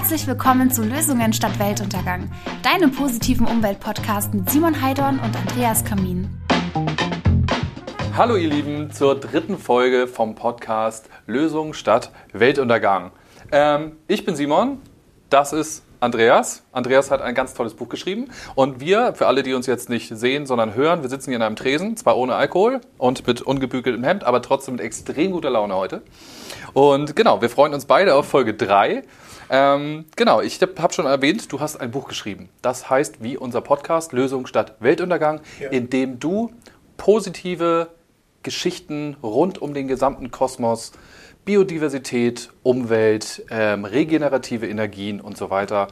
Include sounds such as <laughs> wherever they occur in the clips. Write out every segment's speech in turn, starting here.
Herzlich willkommen zu Lösungen statt Weltuntergang, deinem positiven Umweltpodcast mit Simon Heidorn und Andreas Kamin. Hallo ihr Lieben zur dritten Folge vom Podcast Lösungen statt Weltuntergang. Ähm, ich bin Simon, das ist Andreas. Andreas hat ein ganz tolles Buch geschrieben. Und wir, für alle, die uns jetzt nicht sehen, sondern hören, wir sitzen hier in einem Tresen, zwar ohne Alkohol und mit ungebügeltem Hemd, aber trotzdem mit extrem guter Laune heute. Und genau, wir freuen uns beide auf Folge 3. Ähm, genau, ich habe schon erwähnt, du hast ein Buch geschrieben. Das heißt, wie unser Podcast, Lösung statt Weltuntergang, ja. in dem du positive Geschichten rund um den gesamten Kosmos Biodiversität, Umwelt, ähm, regenerative Energien und so weiter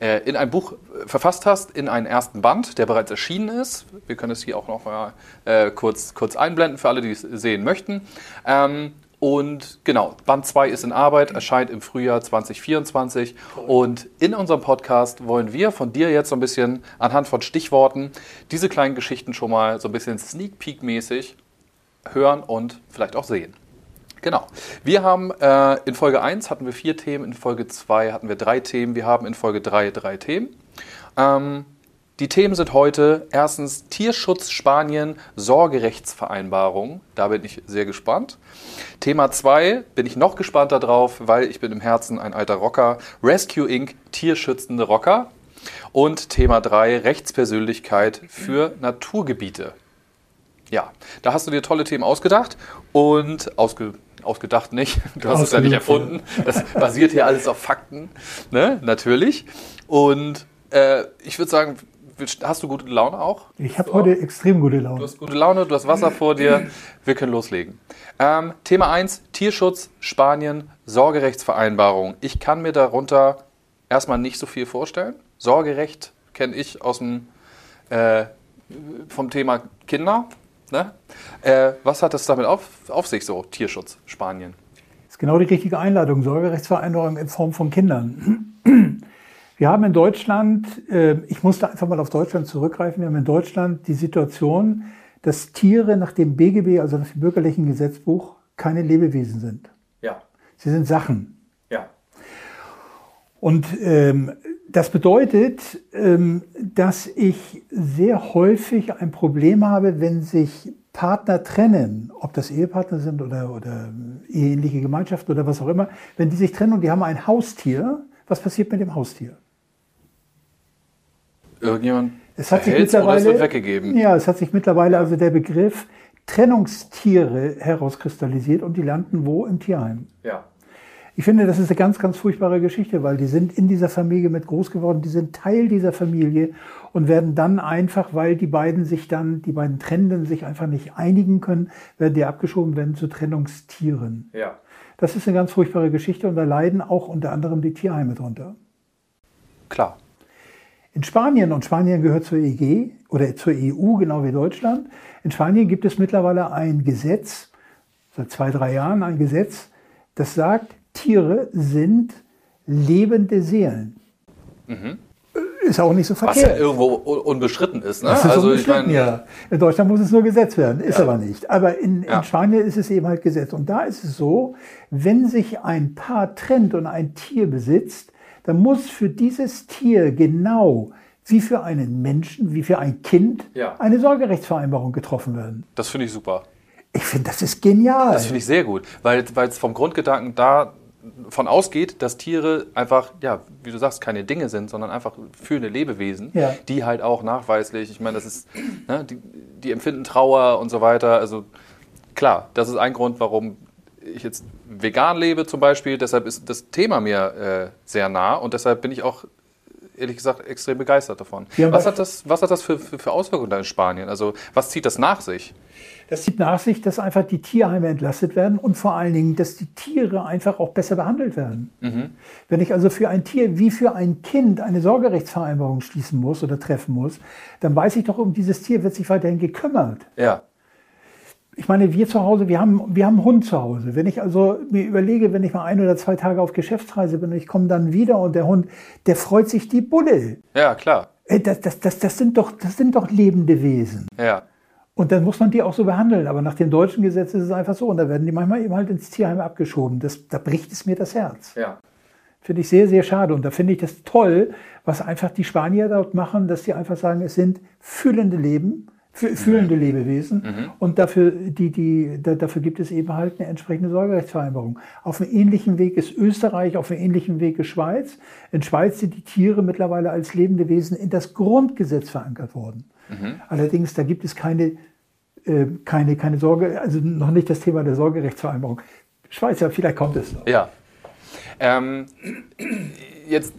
äh, in ein Buch äh, verfasst hast, in einen ersten Band, der bereits erschienen ist. Wir können es hier auch noch mal äh, kurz, kurz einblenden für alle, die es sehen möchten. Ähm, und genau, Band 2 ist in Arbeit, erscheint im Frühjahr 2024. Und in unserem Podcast wollen wir von dir jetzt so ein bisschen anhand von Stichworten diese kleinen Geschichten schon mal so ein bisschen Sneak Peek mäßig hören und vielleicht auch sehen. Genau. Wir haben äh, in Folge 1 hatten wir vier Themen, in Folge 2 hatten wir drei Themen, wir haben in Folge 3 drei Themen. Ähm, die Themen sind heute erstens Tierschutz Spanien, Sorgerechtsvereinbarung. Da bin ich sehr gespannt. Thema 2 bin ich noch gespannter drauf, weil ich bin im Herzen ein alter Rocker. Rescue Inc. Tierschützende Rocker. Und Thema 3 Rechtspersönlichkeit für Naturgebiete. Ja, da hast du dir tolle Themen ausgedacht und ausge ausgedacht nicht. Du hast es ja nicht erfunden. Das basiert hier alles auf Fakten, ne? natürlich. Und äh, ich würde sagen, hast du gute Laune auch? Ich habe heute extrem gute Laune. Du hast gute Laune, du hast Wasser vor dir. Wir können loslegen. Ähm, Thema 1, Tierschutz, Spanien, Sorgerechtsvereinbarung. Ich kann mir darunter erstmal nicht so viel vorstellen. Sorgerecht kenne ich aus dem, äh, vom Thema Kinder. Ne? Äh, was hat das damit auf, auf sich so, Tierschutz, Spanien? Das ist genau die richtige Einladung, Sorgerechtsvereinbarung in Form von Kindern. Wir haben in Deutschland, äh, ich musste einfach mal auf Deutschland zurückgreifen, wir haben in Deutschland die Situation, dass Tiere nach dem BGB, also nach dem bürgerlichen Gesetzbuch, keine Lebewesen sind. Ja. Sie sind Sachen. Ja. Und ähm, das bedeutet, ähm, dass ich sehr häufig ein Problem habe, wenn sich Partner trennen, ob das Ehepartner sind oder, oder eheähnliche Gemeinschaften oder was auch immer, wenn die sich trennen und die haben ein Haustier, was passiert mit dem Haustier? Irgendjemand es hat sich mittlerweile, weggegeben. Ja, es hat sich mittlerweile also der Begriff Trennungstiere herauskristallisiert und die landen wo? Im Tierheim. Ja. Ich finde, das ist eine ganz, ganz furchtbare Geschichte, weil die sind in dieser Familie mit groß geworden, die sind Teil dieser Familie und werden dann einfach, weil die beiden sich dann, die beiden Trennenden sich einfach nicht einigen können, werden die abgeschoben werden zu Trennungstieren. Ja. Das ist eine ganz furchtbare Geschichte und da leiden auch unter anderem die Tierheime drunter. Klar. In Spanien, und Spanien gehört zur EG oder zur EU, genau wie Deutschland, in Spanien gibt es mittlerweile ein Gesetz, seit zwei, drei Jahren ein Gesetz, das sagt, Tiere sind lebende Seelen. Mhm. Ist auch nicht so verkehrt. Was ja irgendwo unbeschritten ist. Ne? Das ist also unbestritten, ich mein, ja. In Deutschland muss es nur gesetzt werden, ist ja. aber nicht. Aber in, ja. in Spanien ist es eben halt gesetzt. Und da ist es so, wenn sich ein Paar trennt und ein Tier besitzt, dann muss für dieses Tier genau wie für einen Menschen, wie für ein Kind ja. eine Sorgerechtsvereinbarung getroffen werden. Das finde ich super. Ich finde, das ist genial. Das finde ich sehr gut, weil es vom Grundgedanken da von ausgeht, dass Tiere einfach, ja, wie du sagst, keine Dinge sind, sondern einfach fühlende Lebewesen, ja. die halt auch nachweislich, ich meine, das ist, ne, die, die, empfinden Trauer und so weiter. Also klar, das ist ein Grund, warum ich jetzt vegan lebe zum Beispiel. Deshalb ist das Thema mir äh, sehr nah und deshalb bin ich auch ehrlich gesagt extrem begeistert davon. Ja, was, hat das, was hat das für, für, für Auswirkungen da in Spanien? Also was zieht das nach sich? Das zieht nach sich, dass einfach die Tierheime entlastet werden und vor allen Dingen, dass die Tiere einfach auch besser behandelt werden. Mhm. Wenn ich also für ein Tier wie für ein Kind eine Sorgerechtsvereinbarung schließen muss oder treffen muss, dann weiß ich doch, um dieses Tier wird sich weiterhin gekümmert. Ja. Ich meine, wir zu Hause, wir haben, wir haben einen Hund zu Hause. Wenn ich also mir überlege, wenn ich mal ein oder zwei Tage auf Geschäftsreise bin und ich komme dann wieder und der Hund, der freut sich die Bulle. Ja, klar. Das, das, das, das, sind, doch, das sind doch lebende Wesen. Ja. Und dann muss man die auch so behandeln. Aber nach dem deutschen Gesetz ist es einfach so. Und da werden die manchmal eben halt ins Tierheim abgeschoben. Das, da bricht es mir das Herz. Ja. Finde ich sehr, sehr schade. Und da finde ich das toll, was einfach die Spanier dort machen, dass sie einfach sagen, es sind fühlende Leben, fühlende Lebewesen. Mhm. Und dafür, die, die, da, dafür gibt es eben halt eine entsprechende Sorgerechtsvereinbarung. Auf einem ähnlichen Weg ist Österreich, auf einem ähnlichen Weg ist Schweiz. In Schweiz sind die Tiere mittlerweile als lebende Wesen in das Grundgesetz verankert worden. Mhm. Allerdings, da gibt es keine, äh, keine, keine Sorge, also noch nicht das Thema der Sorgerechtsvereinbarung. Schweizer, vielleicht kommt es noch. Ja. Ähm, jetzt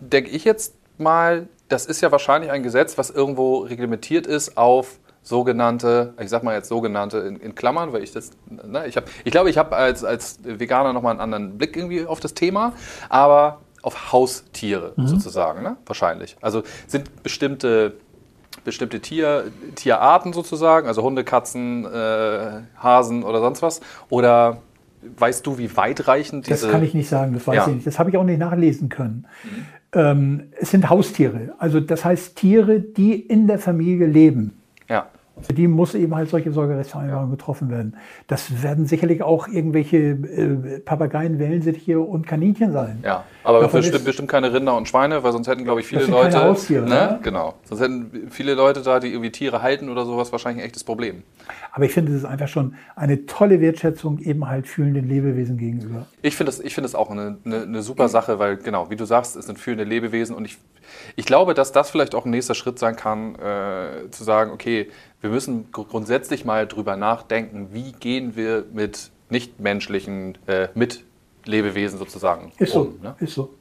denke ich jetzt mal, das ist ja wahrscheinlich ein Gesetz, was irgendwo reglementiert ist auf sogenannte, ich sag mal jetzt sogenannte in, in Klammern, weil ich das, ne, ich habe, ich glaube, ich habe als, als Veganer nochmal einen anderen Blick irgendwie auf das Thema, aber auf Haustiere mhm. sozusagen, ne? wahrscheinlich. Also sind bestimmte bestimmte Tier, Tierarten sozusagen, also Hunde, Katzen, äh, Hasen oder sonst was? Oder weißt du, wie weitreichend diese... Das kann ich nicht sagen, das weiß ja. ich nicht. Das habe ich auch nicht nachlesen können. Mhm. Ähm, es sind Haustiere, also das heißt Tiere, die in der Familie leben. Ja. Für die muss eben halt solche Sorgerechtsvereinbarungen getroffen werden. Das werden sicherlich auch irgendwelche äh, Papageien, Wellensittiche und Kaninchen sein. Ja, aber Davon bestimmt, bestimmt keine Rinder und Schweine, weil sonst hätten, glaube ich, viele das sind Leute. Keine Haustiere, ne? ne? Genau. Sonst hätten viele Leute da, die irgendwie Tiere halten oder sowas, wahrscheinlich ein echtes Problem. Aber ich finde, es ist einfach schon eine tolle Wertschätzung eben halt fühlenden Lebewesen gegenüber. Ich finde das, ich finde das auch eine, eine, eine super Sache, weil genau, wie du sagst, es sind fühlende Lebewesen und ich, ich glaube, dass das vielleicht auch ein nächster Schritt sein kann, äh, zu sagen, okay, wir müssen grundsätzlich mal drüber nachdenken, wie gehen wir mit nichtmenschlichen, äh, mit Lebewesen sozusagen ist um. So, ne? Ist so.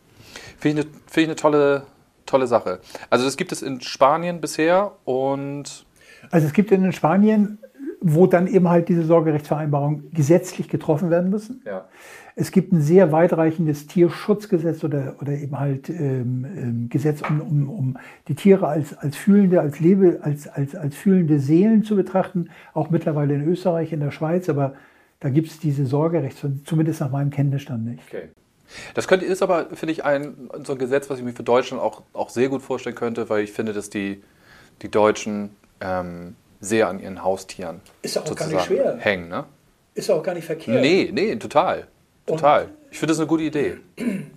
Finde ich, eine, find ich eine tolle, tolle Sache. Also das gibt es in Spanien bisher und... Also es gibt in Spanien, wo dann eben halt diese Sorgerechtsvereinbarungen gesetzlich getroffen werden müssen. Ja. Es gibt ein sehr weitreichendes Tierschutzgesetz oder, oder eben halt ähm, ähm, Gesetz, um, um, um die Tiere als, als fühlende, als Lebe, als, als, als fühlende Seelen zu betrachten, auch mittlerweile in Österreich, in der Schweiz, aber da gibt es diese Sorgerechts, zumindest nach meinem Kenntnisstand nicht. Okay. Das könnte, ist aber, finde ich, ein, so ein Gesetz, was ich mir für Deutschland auch, auch sehr gut vorstellen könnte, weil ich finde, dass die, die Deutschen ähm, sehr an ihren Haustieren ist auch gar nicht schwer. hängen. Ne? Ist auch gar nicht verkehrt. Nee, nee, total. Total. Und ich finde das eine gute Idee. <clears throat>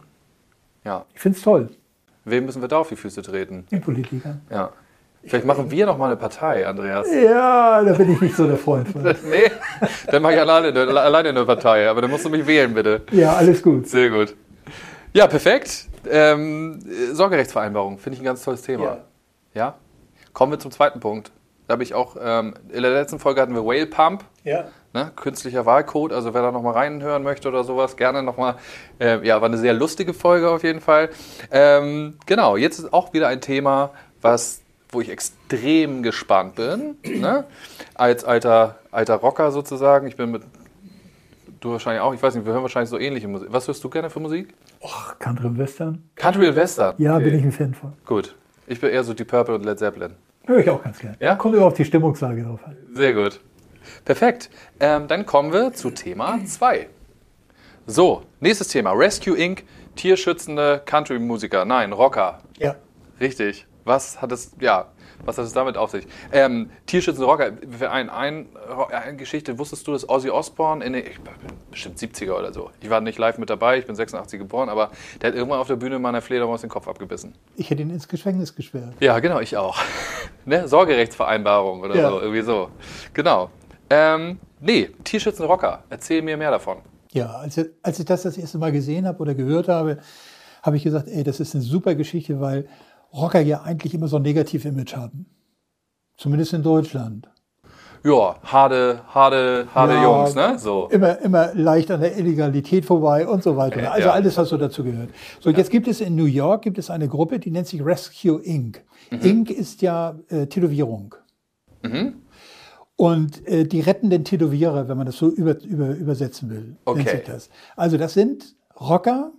Ja. Ich finde es toll. Wem müssen wir da auf die Füße treten? Den Politikern. Ja. Vielleicht machen wir noch mal eine Partei, Andreas. Ja, da bin ich nicht so der Freund von. <laughs> nee, dann mache ich alleine, alleine eine Partei, aber dann musst du mich wählen, bitte. Ja, alles gut. Sehr gut. Ja, perfekt. Ähm, Sorgerechtsvereinbarung, finde ich ein ganz tolles Thema. Ja. ja. Kommen wir zum zweiten Punkt. Da habe ich auch, ähm, in der letzten Folge hatten wir Whale Pump. Ja. Ne, künstlicher Wahlcode, also wer da nochmal reinhören möchte oder sowas, gerne nochmal. Äh, ja, war eine sehr lustige Folge auf jeden Fall. Ähm, genau, jetzt ist auch wieder ein Thema, was, wo ich extrem gespannt bin. Ne? Als alter, alter Rocker sozusagen. Ich bin mit, du wahrscheinlich auch, ich weiß nicht, wir hören wahrscheinlich so ähnliche Musik. Was hörst du gerne für Musik? Och, Country und Western. Country und Western? Ja, okay. bin ich ein Fan von. Gut. Ich bin eher so die Purple und Led Zeppelin. Höre ich auch ganz gerne. Ja? Kommt immer auf die Stimmungslage drauf an. Sehr gut. Perfekt. Ähm, dann kommen wir zu Thema 2. So, nächstes Thema. Rescue Inc., tierschützende Country-Musiker. Nein, Rocker. Ja. Richtig. Was hat es, ja, was hat es damit auf sich? Ähm, tierschützende Rocker. Für ein, ein, eine Geschichte, wusstest du, dass Ozzy Osbourne in den, ich bin bestimmt 70er oder so. Ich war nicht live mit dabei, ich bin 86 geboren, aber der hat irgendwann auf der Bühne meiner Fledermaus den Kopf abgebissen. Ich hätte ihn ins Gefängnis gesperrt. Ja, genau, ich auch. <laughs> ne? Sorgerechtsvereinbarung oder ja. so, irgendwie so. Genau. Ähm, nee, Tierschützen Rocker. Erzähl mir mehr davon. Ja, als, als ich das das erste Mal gesehen habe oder gehört habe, habe ich gesagt, ey, das ist eine super Geschichte, weil Rocker ja eigentlich immer so ein Negativ-Image haben. Zumindest in Deutschland. Ja, harte, harte, harte ja, Jungs, ne? So. Immer, immer leicht an der Illegalität vorbei und so weiter. Also ja. alles, was so dazu gehört. So, jetzt gibt es in New York gibt es eine Gruppe, die nennt sich Rescue Inc. Mhm. Inc. ist ja äh, Tätowierung. Mhm. Und äh, die rettenden Tätowierer, wenn man das so über, über, übersetzen will, okay. nennt sich das. Also das sind Rocker,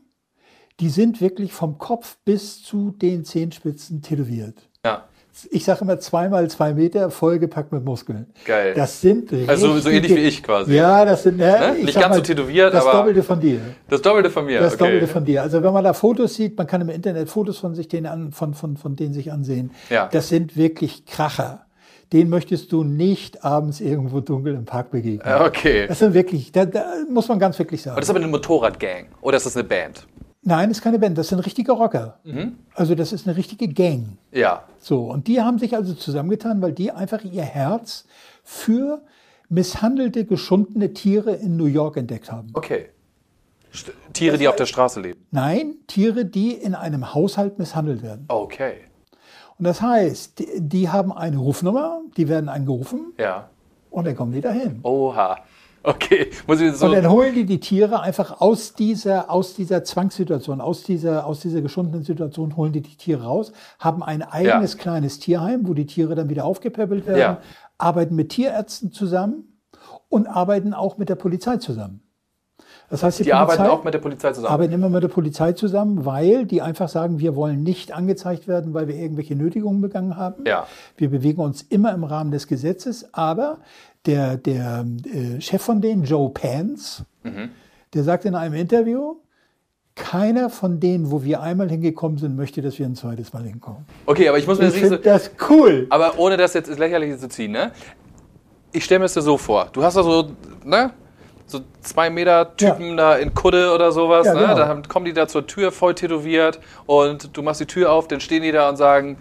die sind wirklich vom Kopf bis zu den Zehenspitzen tätowiert. Ja. Ich sage immer zweimal zwei Meter, vollgepackt mit Muskeln. Geil. Das sind Also so ähnlich wie ich quasi. Ja, das sind ne? Nicht ganz mal, so tätowiert, das aber. Das Doppelte von dir. Das Doppelte von mir. Das okay. Doppelte von dir. Also wenn man da Fotos sieht, man kann im Internet Fotos von sich denen an, von, von, von denen sich ansehen. Ja. Das sind wirklich Kracher den möchtest du nicht abends irgendwo dunkel im Park begegnen. Okay. Das ist wirklich, da, da muss man ganz wirklich sagen. Und das ist aber eine Motorradgang oder ist das eine Band? Nein, das ist keine Band, das sind richtige Rocker. Also das ist eine richtige Gang. Ja. So, und die haben sich also zusammengetan, weil die einfach ihr Herz für misshandelte, geschundene Tiere in New York entdeckt haben. Okay. St Tiere, die auf der Straße leben. Nein, Tiere, die in einem Haushalt misshandelt werden. Okay. Und das heißt, die, die haben eine Rufnummer, die werden angerufen Ja. und dann kommen die dahin. Oha. Okay. Muss ich so. Und dann holen die die Tiere einfach aus dieser, aus dieser Zwangssituation, aus dieser, aus dieser geschundenen Situation, holen die die Tiere raus, haben ein eigenes kleines Tierheim, wo die Tiere dann wieder aufgepäppelt werden, Ja. arbeiten mit Tierärzten zusammen und arbeiten auch mit der Polizei zusammen. Das heißt, die, die Polizei arbeiten auch mit der Polizei zusammen. arbeiten immer mit der Polizei zusammen, weil die einfach sagen, wir wollen nicht angezeigt werden, weil wir irgendwelche Nötigungen begangen haben. Ja. Wir bewegen uns immer im Rahmen des Gesetzes, aber der, der äh, Chef von denen, Joe Pence, Mhm. der sagt in einem Interview, keiner von denen, wo wir einmal hingekommen sind, möchte, dass wir ein zweites Mal hinkommen. Okay, aber ich muss mir Ich das so. das cool. Aber ohne das jetzt ins Lächerliche zu ziehen, ne? Ich stelle mir das so vor. Du hast da so, ne? So zwei Meter Typen da in Kudde oder sowas, Ja, ne? genau. Dann kommen die da zur Tür voll tätowiert und du machst die Tür auf, dann stehen die da und sagen,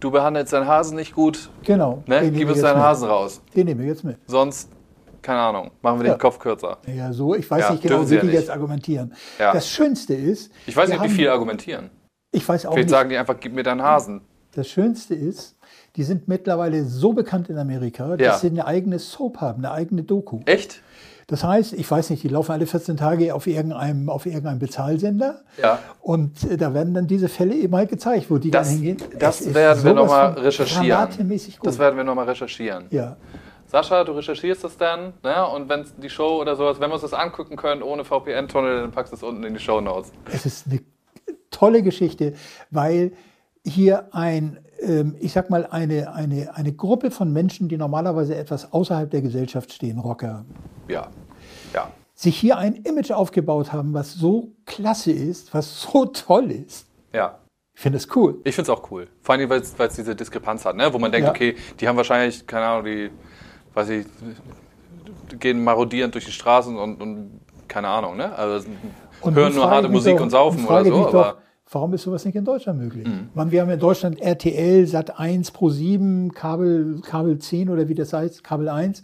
du behandelst deinen Hasen nicht gut, Genau. ne? Gib uns deinen mit. Hasen raus. Den nehmen wir jetzt mit. Sonst, keine Ahnung, machen wir Ja. den Kopf kürzer. Ja, so, ich weiß Ja, nicht genau, wie ja die jetzt argumentieren. Ja. Das Schönste ist, Ich weiß nicht, haben- viel argumentieren. ich weiß auch Vielleicht nicht. sagen die einfach, gib mir deinen Hasen. Das Schönste ist, die sind mittlerweile so bekannt in Amerika, dass Ja. sie eine eigene Soap haben, eine eigene Doku. Echt? Das heißt, ich weiß nicht, die laufen alle 14 Tage auf irgendeinem, auf irgendeinem Bezahlsender. Ja. Und äh, da werden dann diese Fälle eben halt gezeigt, wo die Das, dann hingehen. das werden wir nochmal recherchieren. Das werden wir nochmal recherchieren. ja. Sascha, du recherchierst das dann, ne? Und wenn die Show oder sowas, wenn wir uns das angucken können ohne VPN-Tunnel, dann packst du es unten in die Show Notes. Es ist eine tolle Geschichte, weil hier ein, ich sag mal, eine, eine, eine Gruppe von Menschen, die normalerweise etwas außerhalb der Gesellschaft stehen, Rocker, Ja. Ja. sich hier ein Image aufgebaut haben, was so klasse ist, was so toll ist. Ja. Ich finde es cool. Ich finde es auch cool. Vor allem, weil es diese Diskrepanz hat, ne? Wo man denkt, Ja. okay, die haben wahrscheinlich, keine Ahnung, die, weiß ich, gehen marodierend durch die Straßen und, und keine Ahnung, ne? Also Und hören nur harte Musik doch- und saufen oder so, aber doch, warum ist sowas nicht in Deutschland möglich? Man, wir haben in Deutschland RTL, Sat 1, Pro 7, Kabel, Kabel 10 oder wie das heißt, Kabel 1.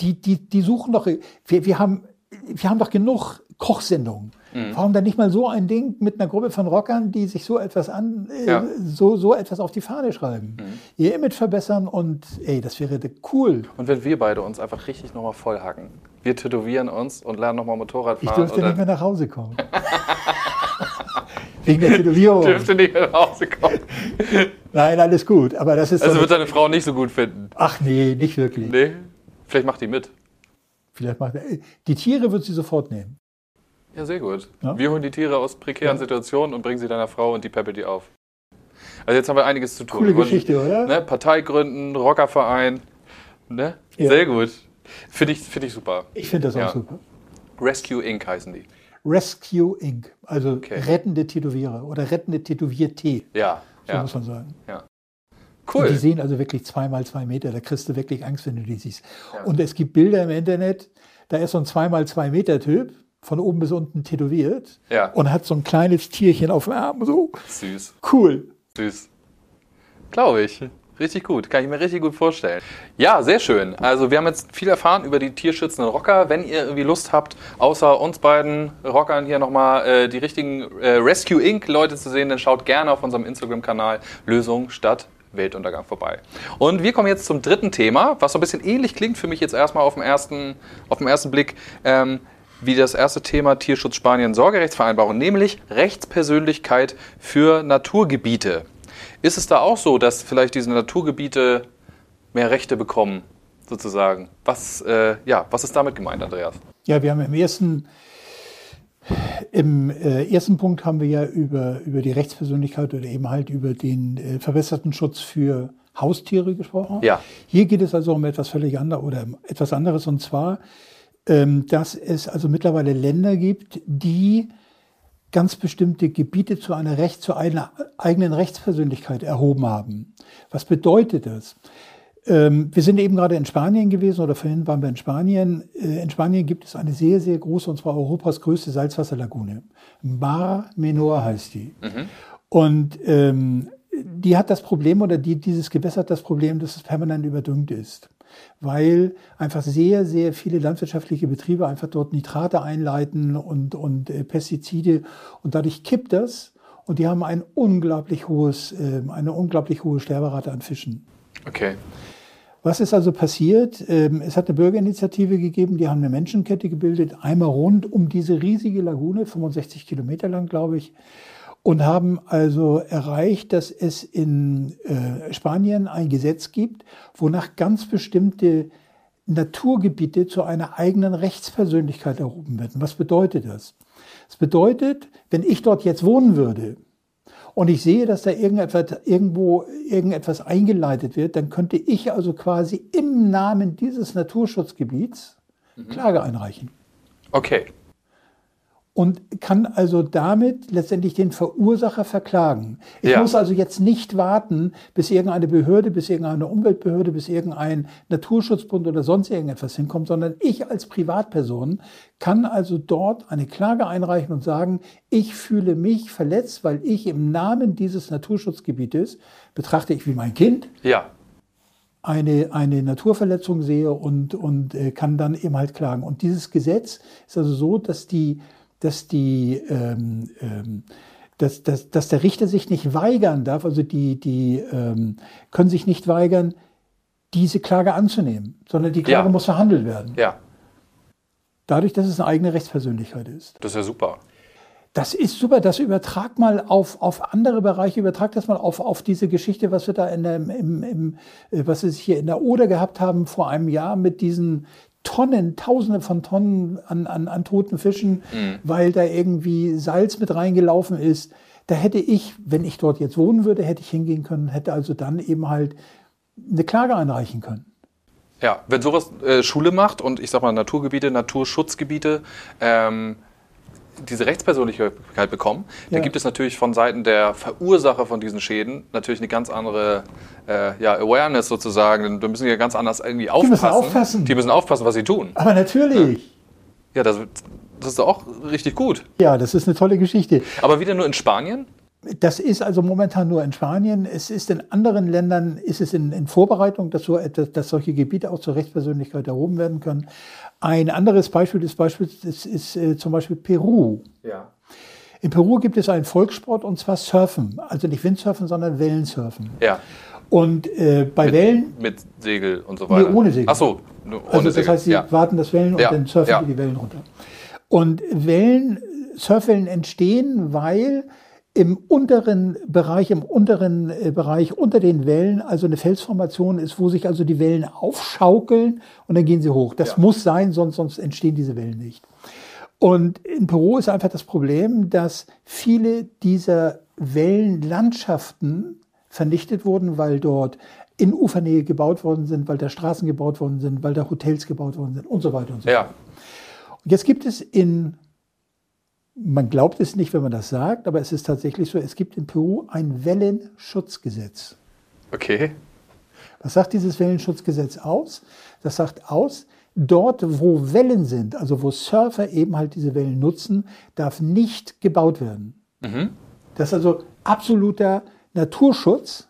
Die, die, die suchen doch, wir, wir, haben, wir haben doch genug Kochsendungen. Mhm. Warum dann nicht mal so ein Ding mit einer Gruppe von Rockern, die sich so etwas an, äh, Ja. so, so etwas auf die Fahne schreiben? Mhm. Ihr Image verbessern und ey, das wäre cool. Und wenn wir beide uns einfach richtig nochmal vollhacken. Wir tätowieren uns und lernen nochmal Motorrad Ich fahren. dürfte und nicht mehr nach Hause kommen. <laughs> Wegen der Tätowierung. dürfte nicht mehr nach Hause kommen. Nein, alles gut. Aber das ist Also wird deine Frau nicht so gut finden. Ach nee, nicht wirklich. Nee? Vielleicht macht die mit. Vielleicht macht die Tiere wird sie sofort nehmen. Ja, sehr gut. Ja. Wir holen die Tiere aus prekären Ja. Situationen und bringen sie deiner Frau und die peppelt die auf. Also jetzt haben wir einiges zu tun. Coole Geschichte, oder? Ne, Partei gründen, Rockerverein. Ne? Ja. Sehr gut. Finde ich, find ich super. Ich finde das auch super. Rescue Inc. heißen die. Rescue Inc. Also Okay. rettende Tätowierer oder rettende Tätowier-T, Ja. so ja. muss man sagen. Cool. Und die sehen also wirklich zweimal zwei Meter. Da kriegst du wirklich Angst, wenn du die siehst. Ja. Und es gibt Bilder im Internet, da ist so ein zweimal zwei Meter Typ von oben bis unten tätowiert Ja. und hat so ein kleines Tierchen auf dem Arm. So Süß. cool. Süß. Glaube ich. Richtig gut. Kann ich mir richtig gut vorstellen. Ja, sehr schön. Also wir haben jetzt viel erfahren über die tierschützenden Rocker. Wenn ihr irgendwie Lust habt, außer uns beiden Rockern hier nochmal äh, die richtigen äh, Rescue Inc. Leute zu sehen, dann schaut gerne auf unserem Instagram-Kanal Lösung statt Weltuntergang vorbei. Und wir kommen jetzt zum dritten Thema, was so ein bisschen ähnlich klingt für mich jetzt erstmal auf den ersten, auf den ersten Blick. Ähm, wie das erste Thema Tierschutz Spanien Sorgerechtsvereinbarung, nämlich Rechtspersönlichkeit für Naturgebiete. Ist es da auch so, dass vielleicht diese Naturgebiete mehr Rechte bekommen, sozusagen? Was, äh, ja, was ist damit gemeint, Andreas? Ja, wir haben im ersten, im äh, ersten Punkt haben wir ja über, über die Rechtspersönlichkeit oder eben halt über den äh, verbesserten Schutz für Haustiere gesprochen. Ja. Hier geht es also um etwas völlig anderes oder etwas anderes und zwar, ähm, dass es also mittlerweile Länder gibt, die ganz bestimmte Gebiete zu einer Recht, zu einer eigenen Rechtspersönlichkeit erhoben haben. Was bedeutet das? ähm, wir sind eben gerade in Spanien gewesen oder vorhin waren wir in Spanien. Äh, in Spanien gibt es eine sehr, sehr große, und zwar Europas größte Salzwasserlagune. Mar Menor heißt die. Mhm. Und ähm, die hat das Problem oder die, dieses Gewässer hat das Problem, dass es permanent überdüngt ist. Weil einfach sehr, sehr viele landwirtschaftliche Betriebe einfach dort Nitrate einleiten und, und äh, Pestizide und dadurch kippt das und die haben ein unglaublich hohes, äh, eine unglaublich hohe Sterberate an Fischen. Okay. Was ist also passiert? Ähm, es hat eine Bürgerinitiative gegeben, die haben eine Menschenkette gebildet, einmal rund um diese riesige Lagune, 65 Kilometer lang, glaube ich, und haben also erreicht, dass es in äh, Spanien ein Gesetz gibt, wonach ganz bestimmte Naturgebiete zu einer eigenen Rechtspersönlichkeit erhoben werden. Was bedeutet das? Das bedeutet, wenn ich dort jetzt wohnen würde, und ich sehe, dass da irgendetwas, irgendwo irgendetwas eingeleitet wird, dann könnte ich also quasi im Namen dieses Naturschutzgebiets mhm. Klage einreichen. Okay und kann also damit letztendlich den Verursacher verklagen. Ich ja. muss also jetzt nicht warten, bis irgendeine Behörde, bis irgendeine Umweltbehörde, bis irgendein Naturschutzbund oder sonst irgendetwas hinkommt, sondern ich als Privatperson kann also dort eine Klage einreichen und sagen, ich fühle mich verletzt, weil ich im Namen dieses Naturschutzgebietes betrachte ich wie mein Kind. Ja eine, eine Naturverletzung sehe und, und äh, kann dann eben halt klagen. Und dieses Gesetz ist also so, dass die dass die ähm, ähm, dass, dass, dass der Richter sich nicht weigern darf, also die, die ähm, können sich nicht weigern, diese Klage anzunehmen, sondern die Klage ja. muss verhandelt werden. Ja. Dadurch, dass es eine eigene Rechtspersönlichkeit ist. Das ist ja super. Das ist super. Das übertrag mal auf, auf andere Bereiche, übertrag das mal auf, auf diese Geschichte, was wir da in der, im, im, was wir hier in der Oder gehabt haben vor einem Jahr mit diesen Tonnen, Tausende von Tonnen an, an, an toten Fischen, mhm. weil da irgendwie Salz mit reingelaufen ist. Da hätte ich, wenn ich dort jetzt wohnen würde, hätte ich hingehen können, hätte also dann eben halt eine Klage einreichen können. Ja, wenn sowas äh, Schule macht und ich sag mal Naturgebiete, Naturschutzgebiete, ähm, diese Rechtspersönlichkeit bekommen, ja. dann gibt es natürlich von Seiten der Verursacher von diesen Schäden natürlich eine ganz andere äh, ja, Awareness sozusagen. Da müssen die ja ganz anders irgendwie aufpassen. Die müssen aufpassen. Die müssen aufpassen, was sie tun. Aber natürlich. Ja, das, das ist doch auch richtig gut. Ja, das ist eine tolle Geschichte. Aber wieder nur in Spanien? Das ist also momentan nur in Spanien. Es ist in anderen Ländern, ist es in, in Vorbereitung, dass, so, dass, dass solche Gebiete auch zur Rechtspersönlichkeit erhoben werden können. Ein anderes Beispiel des Beispiels ist, ist äh, zum Beispiel Peru. Ja. In Peru gibt es einen Volkssport und zwar Surfen. Also nicht Windsurfen, sondern Wellensurfen. Ja. Und äh, bei mit, Wellen. Mit Segel und so weiter. Nee, ohne Segel. Ach so, ohne also das heißt, sie ja. warten das Wellen und ja. dann surfen ja. die Wellen runter. Und Wellen, Surfwellen entstehen, weil im unteren Bereich, im unteren äh, Bereich unter den Wellen, also eine Felsformation ist, wo sich also die Wellen aufschaukeln und dann gehen sie hoch. Das ja. muss sein, sonst, sonst entstehen diese Wellen nicht. Und in Peru ist einfach das Problem, dass viele dieser Wellenlandschaften vernichtet wurden, weil dort in Ufernähe gebaut worden sind, weil da Straßen gebaut worden sind, weil da Hotels gebaut worden sind und so weiter und so ja. fort. Und jetzt gibt es in man glaubt es nicht, wenn man das sagt, aber es ist tatsächlich so, es gibt in Peru ein Wellenschutzgesetz. Okay. Was sagt dieses Wellenschutzgesetz aus? Das sagt aus, dort wo Wellen sind, also wo Surfer eben halt diese Wellen nutzen, darf nicht gebaut werden. Mhm. Das ist also absoluter Naturschutz.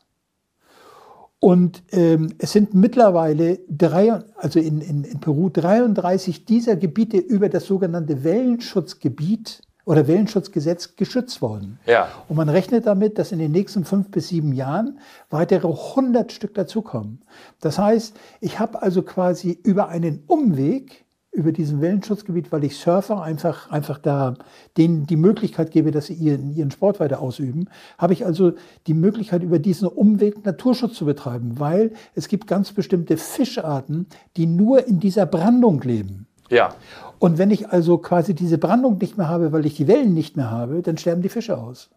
Und ähm, es sind mittlerweile drei, also in, in, in Peru 33 dieser Gebiete über das sogenannte Wellenschutzgebiet oder Wellenschutzgesetz geschützt worden. Ja. Und man rechnet damit, dass in den nächsten fünf bis sieben Jahren weitere 100 Stück dazukommen. Das heißt, ich habe also quasi über einen Umweg über diesen Wellenschutzgebiet, weil ich Surfer einfach, einfach da denen die Möglichkeit gebe, dass sie ihren, ihren Sport weiter ausüben, habe ich also die Möglichkeit, über diesen Umweg Naturschutz zu betreiben, weil es gibt ganz bestimmte Fischarten, die nur in dieser Brandung leben. Ja. Und wenn ich also quasi diese Brandung nicht mehr habe, weil ich die Wellen nicht mehr habe, dann sterben die Fische aus.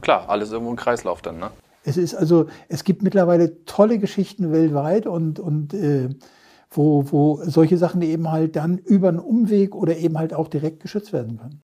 Klar, alles irgendwo im Kreislauf dann, ne? Es ist also, es gibt mittlerweile tolle Geschichten weltweit und, und äh, wo, wo solche Sachen eben halt dann über einen Umweg oder eben halt auch direkt geschützt werden können.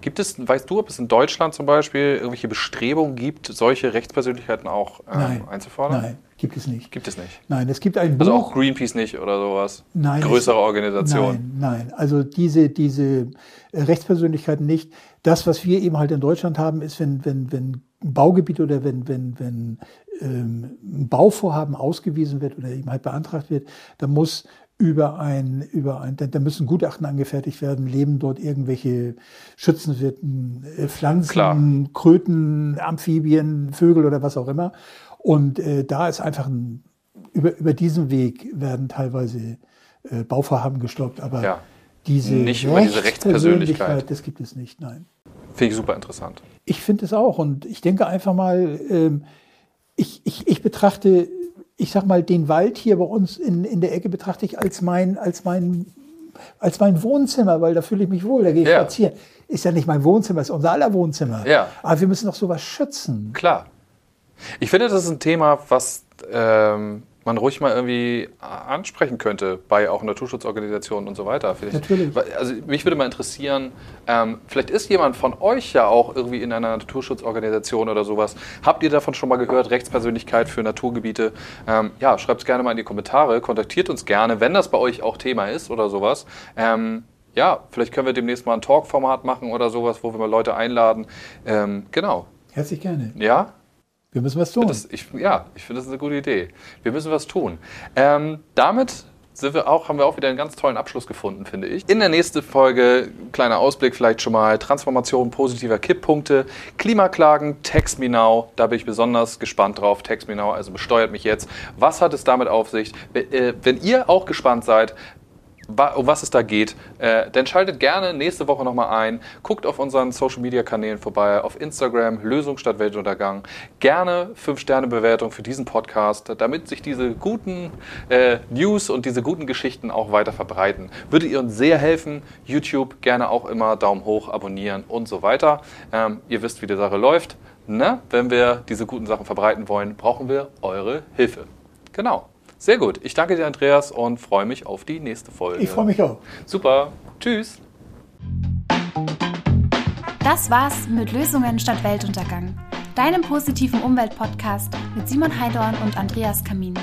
Gibt es, weißt du, ob es in Deutschland zum Beispiel irgendwelche Bestrebungen gibt, solche Rechtspersönlichkeiten auch ähm, Nein. einzufordern? Nein, gibt es nicht. Gibt es nicht. Nein, es gibt ein Also Buch. auch Greenpeace nicht oder sowas? Nein, Größere Organisationen? Nein, nein. Also diese, diese Rechtspersönlichkeiten nicht. Das, was wir eben halt in Deutschland haben, ist, wenn, wenn, wenn ein Baugebiet oder wenn, wenn, wenn ähm, ein Bauvorhaben ausgewiesen wird oder eben halt beantragt wird, dann muss über ein, über ein, da müssen Gutachten angefertigt werden, leben dort irgendwelche schützenswerten äh, Pflanzen, Klar. Kröten, Amphibien, Vögel oder was auch immer. Und äh, da ist einfach ein, über, über diesen Weg werden teilweise äh, Bauvorhaben gestoppt, aber Ja. diese, Nicht über diese Rechtspersönlichkeit. das gibt es nicht, nein. Finde ich super interessant. Ich finde es auch und ich denke einfach mal, ähm, ich, ich, ich betrachte, ich sag mal, den Wald hier bei uns in, in der Ecke betrachte ich als mein, als mein, als mein Wohnzimmer, weil da fühle ich mich wohl, da gehe ich Ja. spazieren. Ist ja nicht mein Wohnzimmer, ist unser aller Wohnzimmer. Ja. Aber wir müssen doch sowas schützen. Klar. Ich finde, das ist ein Thema, was ähm, man ruhig mal irgendwie ansprechen könnte bei auch Naturschutzorganisationen und so weiter. Vielleicht, Natürlich. Also mich würde mal interessieren, ähm, vielleicht ist jemand von euch ja auch irgendwie in einer Naturschutzorganisation oder sowas. Habt ihr davon schon mal gehört, Rechtspersönlichkeit für Naturgebiete? Ähm, ja, schreibt es gerne mal in die Kommentare, kontaktiert uns gerne, wenn das bei euch auch Thema ist oder sowas. Ähm, ja, vielleicht können wir demnächst mal ein Talk-Format machen oder sowas, wo wir mal Leute einladen. Ähm, genau. Herzlich gerne. Ja, Wir müssen was tun. das, ich, ja, ich finde das eine gute Idee. Wir müssen was tun. Ähm, damit sind wir auch, haben wir auch wieder einen ganz tollen Abschluss gefunden, finde ich. In der nächsten Folge, kleiner Ausblick vielleicht schon mal, Transformation positiver Kipppunkte, Klimaklagen, Text Me Now, da bin ich besonders gespannt drauf. Text Me Now, also besteuert mich jetzt. Was hat es damit auf sich? Wenn, äh, wenn ihr auch gespannt seid, um was es da geht, äh, dann schaltet gerne nächste Woche nochmal ein. Guckt auf unseren Social Media Kanälen vorbei, auf Instagram, Lösung statt Weltuntergang. Gerne 5-Sterne-Bewertung für diesen Podcast, damit sich diese guten äh, News und diese guten Geschichten auch weiter verbreiten. Würde ihr uns sehr helfen. YouTube gerne auch immer Daumen hoch, abonnieren und so weiter. Ähm, ihr wisst, wie die Sache läuft. Ne? Wenn wir diese guten Sachen verbreiten wollen, brauchen wir eure Hilfe. Genau. Sehr gut. Ich danke dir, Andreas, und freue mich auf die nächste Folge. Ich freue mich auch. Super. Tschüss. Das war's mit Lösungen statt Weltuntergang. Deinem positiven Umweltpodcast mit Simon Heidorn und Andreas Kamin.